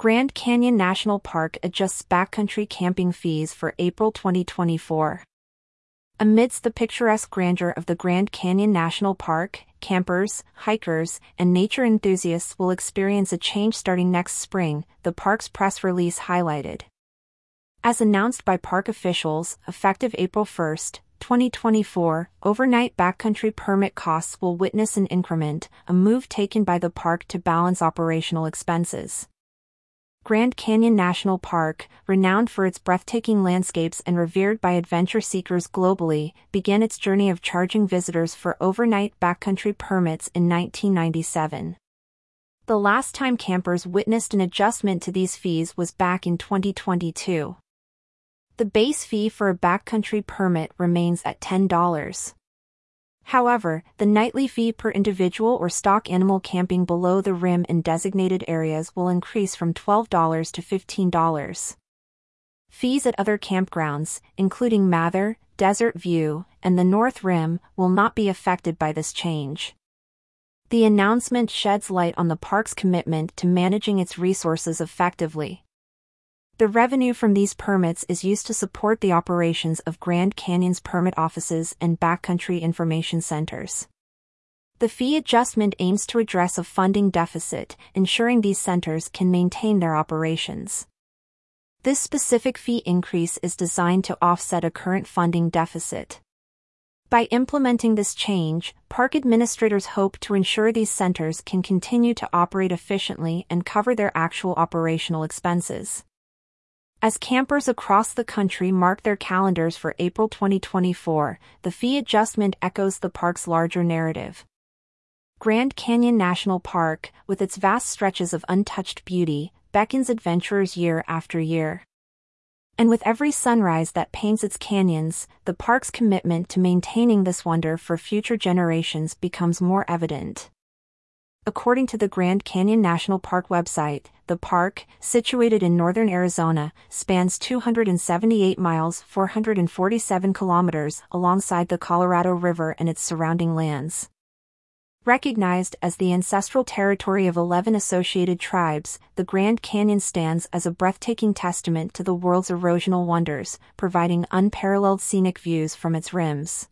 Grand Canyon National Park adjusts backcountry camping fees for April 2024. Amidst the picturesque grandeur of the Grand Canyon National Park, campers, hikers, and nature enthusiasts will experience a change starting next spring, the park's press release highlighted. As announced by park officials, effective April 1, 2024, overnight backcountry permit costs will witness an increment, a move taken by the park to balance operational expenses. Grand Canyon National Park, renowned for its breathtaking landscapes and revered by adventure seekers globally, began its journey of charging visitors for overnight backcountry permits in 1997. The last time campers witnessed an adjustment to these fees was back in 2022. The base fee for a backcountry permit remains at $10. However, the nightly fee per individual or stock animal camping below the rim in designated areas will increase from $12 to $15. Fees at other campgrounds, including Mather, Desert View, and the North Rim, will not be affected by this change. The announcement sheds light on the park's commitment to managing its resources effectively. The revenue from these permits is used to support the operations of Grand Canyon's permit offices and backcountry information centers. The fee adjustment aims to address a funding deficit, ensuring these centers can maintain their operations. This specific fee increase is designed to offset a current funding deficit. By implementing this change, park administrators hope to ensure these centers can continue to operate efficiently and cover their actual operational expenses. As campers across the country mark their calendars for April 2024, the fee adjustment echoes the park's larger narrative. Grand Canyon National Park, with its vast stretches of untouched beauty, beckons adventurers year after year. And with every sunrise that paints its canyons, the park's commitment to maintaining this wonder for future generations becomes more evident. According to the Grand Canyon National Park website, the park, situated in northern Arizona, spans 278 miles 447 kilometers alongside the Colorado River and its surrounding lands. Recognized as the ancestral territory of 11 associated tribes, the Grand Canyon stands as a breathtaking testament to the world's erosional wonders, providing unparalleled scenic views from its rims.